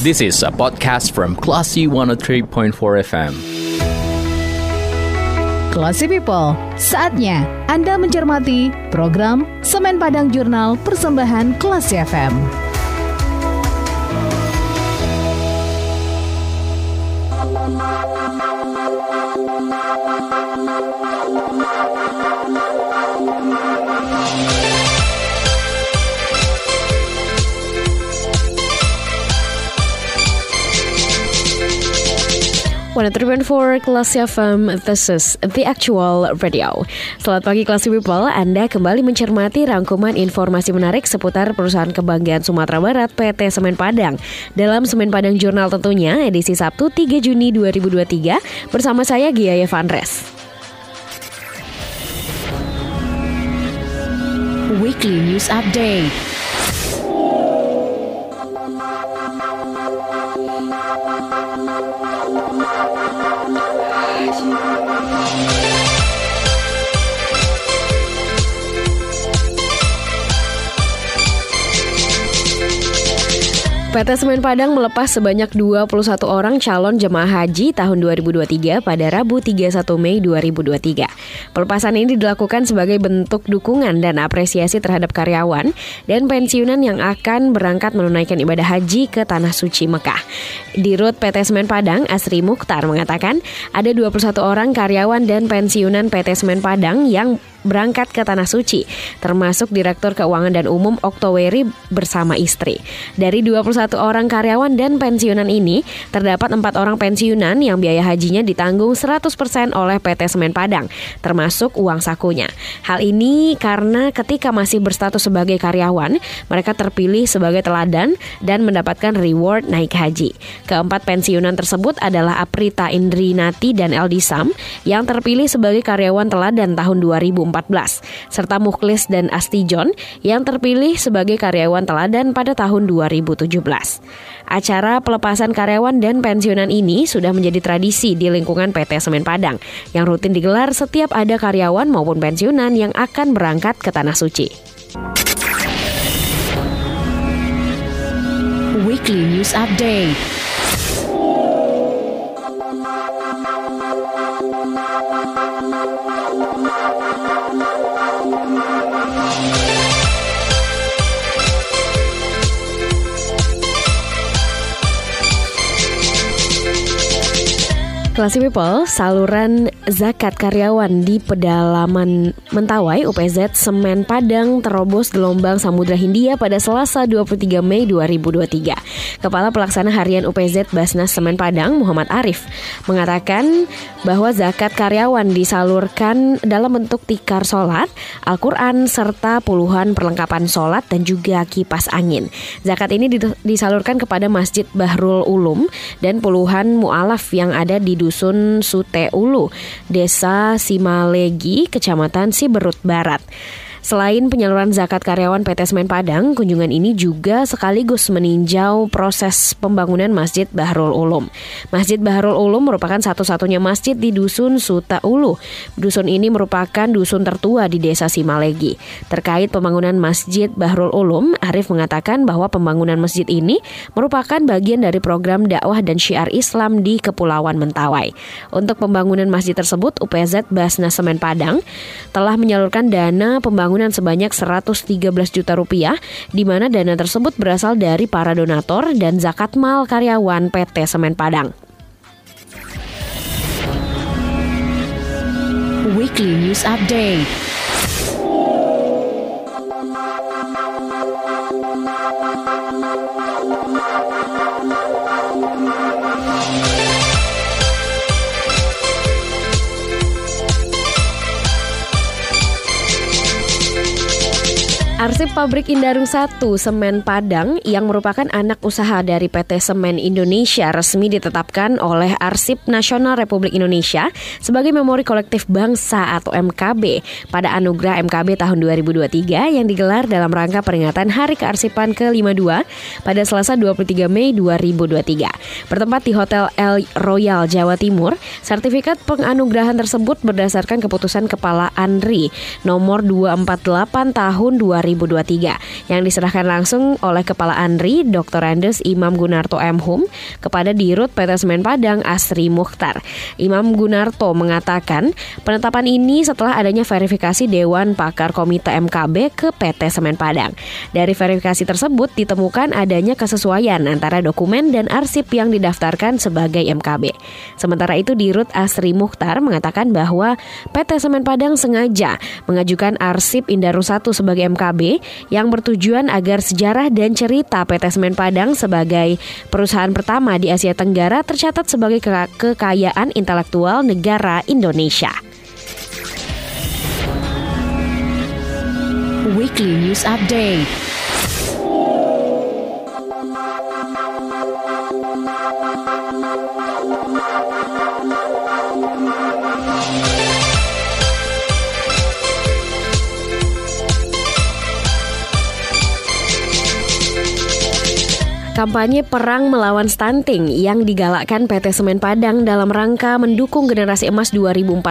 This is a podcast from Classy 103.4 FM. Classy People, saatnya Anda mencermati program Semen Padang Jurnal Persembahan Classy FM. For Kelas FM, this is The Actual Radio. Selamat pagi Kelas People, Anda kembali mencermati rangkuman informasi menarik seputar perusahaan kebanggaan Sumatera Barat PT Semen Padang. Dalam Semen Padang Jurnal tentunya, edisi Sabtu 3 Juni 2023, bersama saya Gia Evandres. Weekly News Update Thank you. PT Semen Padang melepas sebanyak 21 orang calon jemaah haji tahun 2023 pada Rabu 31 Mei 2023. Pelepasan ini dilakukan sebagai bentuk dukungan dan apresiasi terhadap karyawan dan pensiunan yang akan berangkat menunaikan ibadah haji ke Tanah Suci Mekah. Di Rut PT Semen Padang, Asri Mukhtar mengatakan ada 21 orang karyawan dan pensiunan PT Semen Padang yang berangkat ke Tanah Suci, termasuk Direktur Keuangan dan Umum Oktoweri bersama istri. Dari 21 orang karyawan dan pensiunan ini, terdapat empat orang pensiunan yang biaya hajinya ditanggung 100% oleh PT Semen Padang, termasuk uang sakunya. Hal ini karena ketika masih berstatus sebagai karyawan, mereka terpilih sebagai teladan dan mendapatkan reward naik haji. Keempat pensiunan tersebut adalah Aprita Indrinati dan Eldi Sam yang terpilih sebagai karyawan teladan tahun 2000 serta Mukhlis dan Astijon yang terpilih sebagai karyawan teladan pada tahun 2017. Acara pelepasan karyawan dan pensiunan ini sudah menjadi tradisi di lingkungan PT Semen Padang yang rutin digelar setiap ada karyawan maupun pensiunan yang akan berangkat ke Tanah Suci. Weekly News Update Thank you. Classy People, saluran zakat karyawan di pedalaman Mentawai UPZ Semen Padang terobos gelombang Samudra Hindia pada Selasa 23 Mei 2023. Kepala Pelaksana Harian UPZ Basnas Semen Padang Muhammad Arif mengatakan bahwa zakat karyawan disalurkan dalam bentuk tikar solat, Al-Quran, serta puluhan perlengkapan solat dan juga kipas angin. Zakat ini disalurkan kepada Masjid Bahrul Ulum dan puluhan mu'alaf yang ada di Dusun Sute Ulu, Desa Simalegi, Kecamatan Siberut Barat. Selain penyaluran zakat karyawan PT Semen Padang, kunjungan ini juga sekaligus meninjau proses pembangunan Masjid Bahrul Ulum. Masjid Bahrul Ulum merupakan satu-satunya masjid di Dusun Suta Ulu. Dusun ini merupakan dusun tertua di Desa Simalegi. Terkait pembangunan Masjid Bahrul Ulum, Arif mengatakan bahwa pembangunan masjid ini merupakan bagian dari program dakwah dan syiar Islam di Kepulauan Mentawai. Untuk pembangunan masjid tersebut, UPZ Basnas Semen Padang telah menyalurkan dana pembangunan pembangunan sebanyak 113 juta rupiah, di mana dana tersebut berasal dari para donator dan zakat mal karyawan PT Semen Padang. Weekly News Update Arsip Pabrik Indarung 1 Semen Padang yang merupakan anak usaha dari PT Semen Indonesia resmi ditetapkan oleh Arsip Nasional Republik Indonesia sebagai memori kolektif bangsa atau MKB pada Anugerah MKB tahun 2023 yang digelar dalam rangka peringatan Hari Kearsipan ke-52 pada Selasa 23 Mei 2023. Bertempat di Hotel El Royal Jawa Timur, sertifikat penganugerahan tersebut berdasarkan keputusan Kepala Andri nomor 248 tahun 2000 2023 yang diserahkan langsung oleh Kepala Andri Dr. Andes Imam Gunarto M. Hum kepada Dirut PT Semen Padang Asri Mukhtar. Imam Gunarto mengatakan penetapan ini setelah adanya verifikasi Dewan Pakar Komite MKB ke PT Semen Padang. Dari verifikasi tersebut ditemukan adanya kesesuaian antara dokumen dan arsip yang didaftarkan sebagai MKB. Sementara itu Dirut Asri Mukhtar mengatakan bahwa PT Semen Padang sengaja mengajukan arsip Indaru 1 sebagai MKB yang bertujuan agar sejarah dan cerita PT Semen Padang sebagai perusahaan pertama di Asia Tenggara tercatat sebagai kekayaan intelektual negara Indonesia. Weekly News Update. Kampanye perang melawan stunting yang digalakkan PT Semen Padang dalam rangka mendukung generasi emas 2045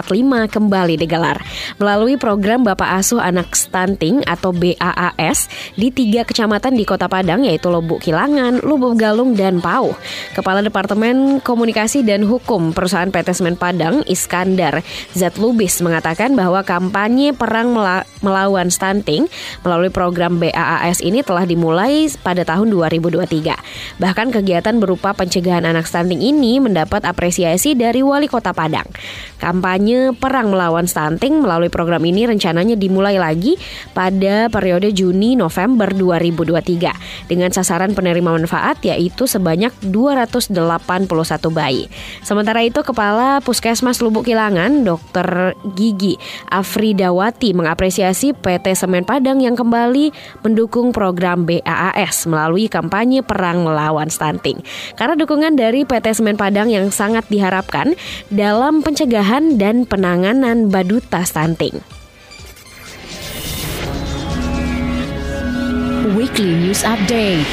kembali digelar melalui program Bapak Asuh Anak Stunting atau BAAS di tiga kecamatan di Kota Padang yaitu Lubuk Kilangan, Lubuk Galung, dan Pau. Kepala Departemen Komunikasi dan Hukum Perusahaan PT Semen Padang Iskandar Z Lubis mengatakan bahwa kampanye perang melawan stunting melalui program BAAS ini telah dimulai pada tahun 2023. Bahkan kegiatan berupa pencegahan anak stunting ini mendapat apresiasi dari Wali Kota Padang. Kampanye perang melawan stunting melalui program ini rencananya dimulai lagi pada periode Juni-November 2023 dengan sasaran penerima manfaat yaitu sebanyak 281 bayi. Sementara itu Kepala Puskesmas Lubuk Kilangan Dr. Gigi Afridawati mengapresiasi PT Semen Padang yang kembali mendukung program BAAS melalui kampanye perang perang melawan stunting. Karena dukungan dari PT Semen Padang yang sangat diharapkan dalam pencegahan dan penanganan baduta stunting. Weekly News Update.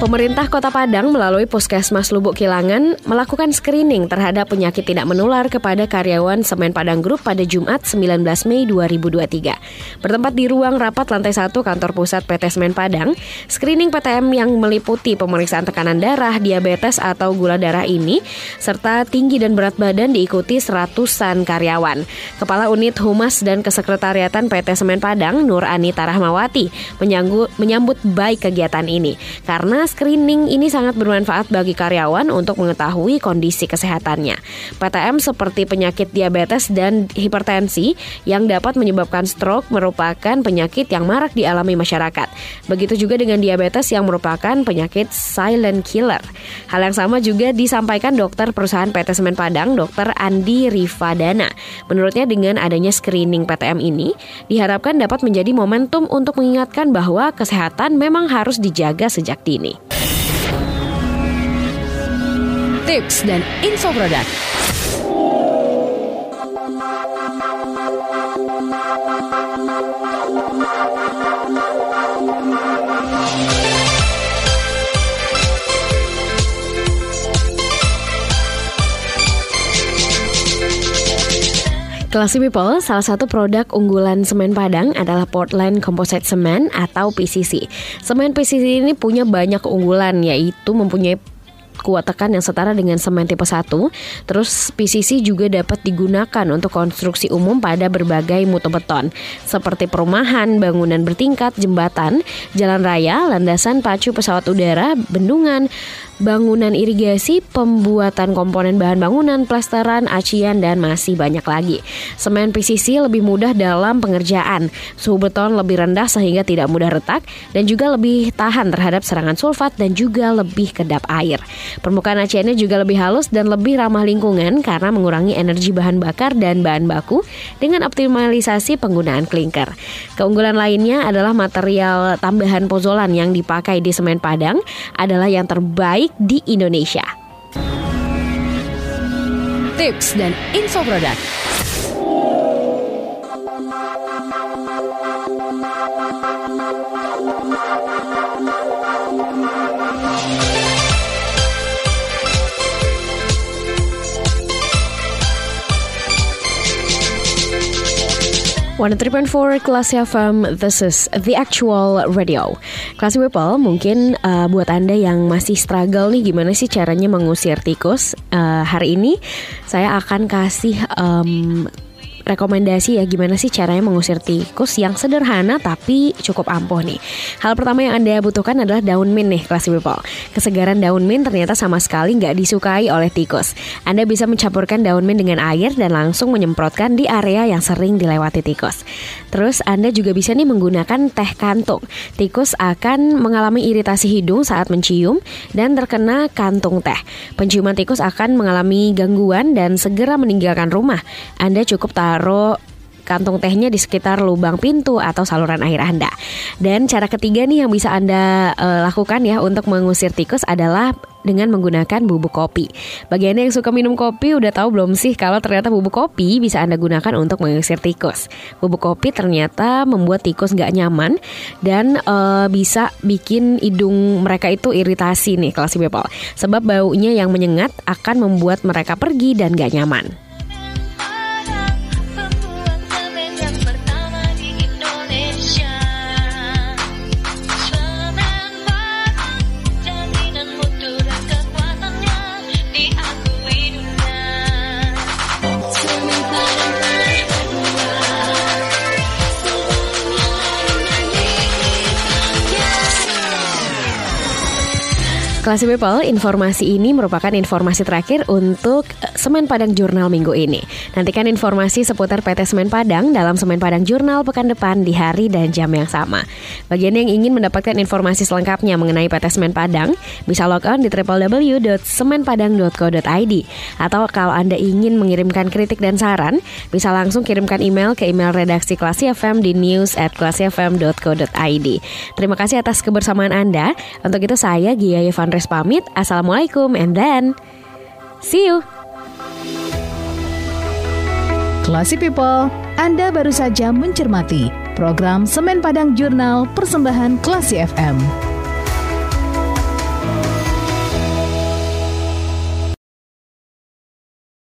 Pemerintah Kota Padang melalui Puskesmas Lubuk Kilangan melakukan screening terhadap penyakit tidak menular kepada karyawan Semen Padang Group pada Jumat 19 Mei 2023. Bertempat di ruang rapat lantai 1 kantor pusat PT Semen Padang, screening PTM yang meliputi pemeriksaan tekanan darah, diabetes atau gula darah ini, serta tinggi dan berat badan diikuti seratusan karyawan. Kepala Unit Humas dan Kesekretariatan PT Semen Padang, Nur Anita Rahmawati, menyambut baik kegiatan ini karena screening ini sangat bermanfaat bagi karyawan untuk mengetahui kondisi kesehatannya. PTM seperti penyakit diabetes dan hipertensi yang dapat menyebabkan stroke merupakan penyakit yang marak dialami masyarakat. Begitu juga dengan diabetes yang merupakan penyakit silent killer. Hal yang sama juga disampaikan dokter perusahaan PT Semen Padang, Dr. Andi Rifadana. Menurutnya dengan adanya screening PTM ini diharapkan dapat menjadi momentum untuk mengingatkan bahwa kesehatan memang harus dijaga sejak dini. Tips dan info produk. Classy People, salah satu produk unggulan semen Padang adalah Portland Composite Cement atau PCC. Semen PCC ini punya banyak keunggulan yaitu mempunyai kuat tekan yang setara dengan semen tipe 1. Terus PCC juga dapat digunakan untuk konstruksi umum pada berbagai mutu beton seperti perumahan, bangunan bertingkat, jembatan, jalan raya, landasan pacu pesawat udara, bendungan, bangunan irigasi, pembuatan komponen bahan bangunan, plesteran, acian, dan masih banyak lagi. Semen PCC lebih mudah dalam pengerjaan, suhu beton lebih rendah sehingga tidak mudah retak, dan juga lebih tahan terhadap serangan sulfat dan juga lebih kedap air. Permukaan aciannya juga lebih halus dan lebih ramah lingkungan karena mengurangi energi bahan bakar dan bahan baku dengan optimalisasi penggunaan klinker. Keunggulan lainnya adalah material tambahan pozolan yang dipakai di semen Padang adalah yang terbaik terbaik di Indonesia. Tips dan info produk. 103.4 Kelas FM, this is the actual radio. Kelas People, mungkin uh, buat Anda yang masih struggle nih gimana sih caranya mengusir tikus, uh, hari ini saya akan kasih um, rekomendasi ya gimana sih caranya mengusir tikus yang sederhana tapi cukup ampuh nih. Hal pertama yang Anda butuhkan adalah daun mint nih kelas people. Kesegaran daun mint ternyata sama sekali nggak disukai oleh tikus. Anda bisa mencampurkan daun mint dengan air dan langsung menyemprotkan di area yang sering dilewati tikus. Terus Anda juga bisa nih menggunakan teh kantung. Tikus akan mengalami iritasi hidung saat mencium dan terkena kantung teh. Penciuman tikus akan mengalami gangguan dan segera meninggalkan rumah. Anda cukup taruh taruh kantung tehnya di sekitar lubang pintu atau saluran air Anda. Dan cara ketiga nih yang bisa Anda uh, lakukan ya untuk mengusir tikus adalah dengan menggunakan bubuk kopi. Bagi Anda yang suka minum kopi udah tahu belum sih kalau ternyata bubuk kopi bisa Anda gunakan untuk mengusir tikus. Bubuk kopi ternyata membuat tikus nggak nyaman dan uh, bisa bikin hidung mereka itu iritasi nih kelas people. Sebab baunya yang menyengat akan membuat mereka pergi dan nggak nyaman. Classy People, informasi ini merupakan informasi terakhir untuk eh, Semen Padang Jurnal minggu ini. Nantikan informasi seputar PT Semen Padang dalam Semen Padang Jurnal pekan depan di hari dan jam yang sama. Bagian yang ingin mendapatkan informasi selengkapnya mengenai PT Semen Padang, bisa log on di www.semenpadang.co.id atau kalau Anda ingin mengirimkan kritik dan saran, bisa langsung kirimkan email ke email redaksi Klasi FM di news at klasifm.co.id. Terima kasih atas kebersamaan Anda. Untuk itu saya Gia Yevan Andres pamit. Assalamualaikum and then see you. Classy People, Anda baru saja mencermati program Semen Padang Jurnal Persembahan Classy FM.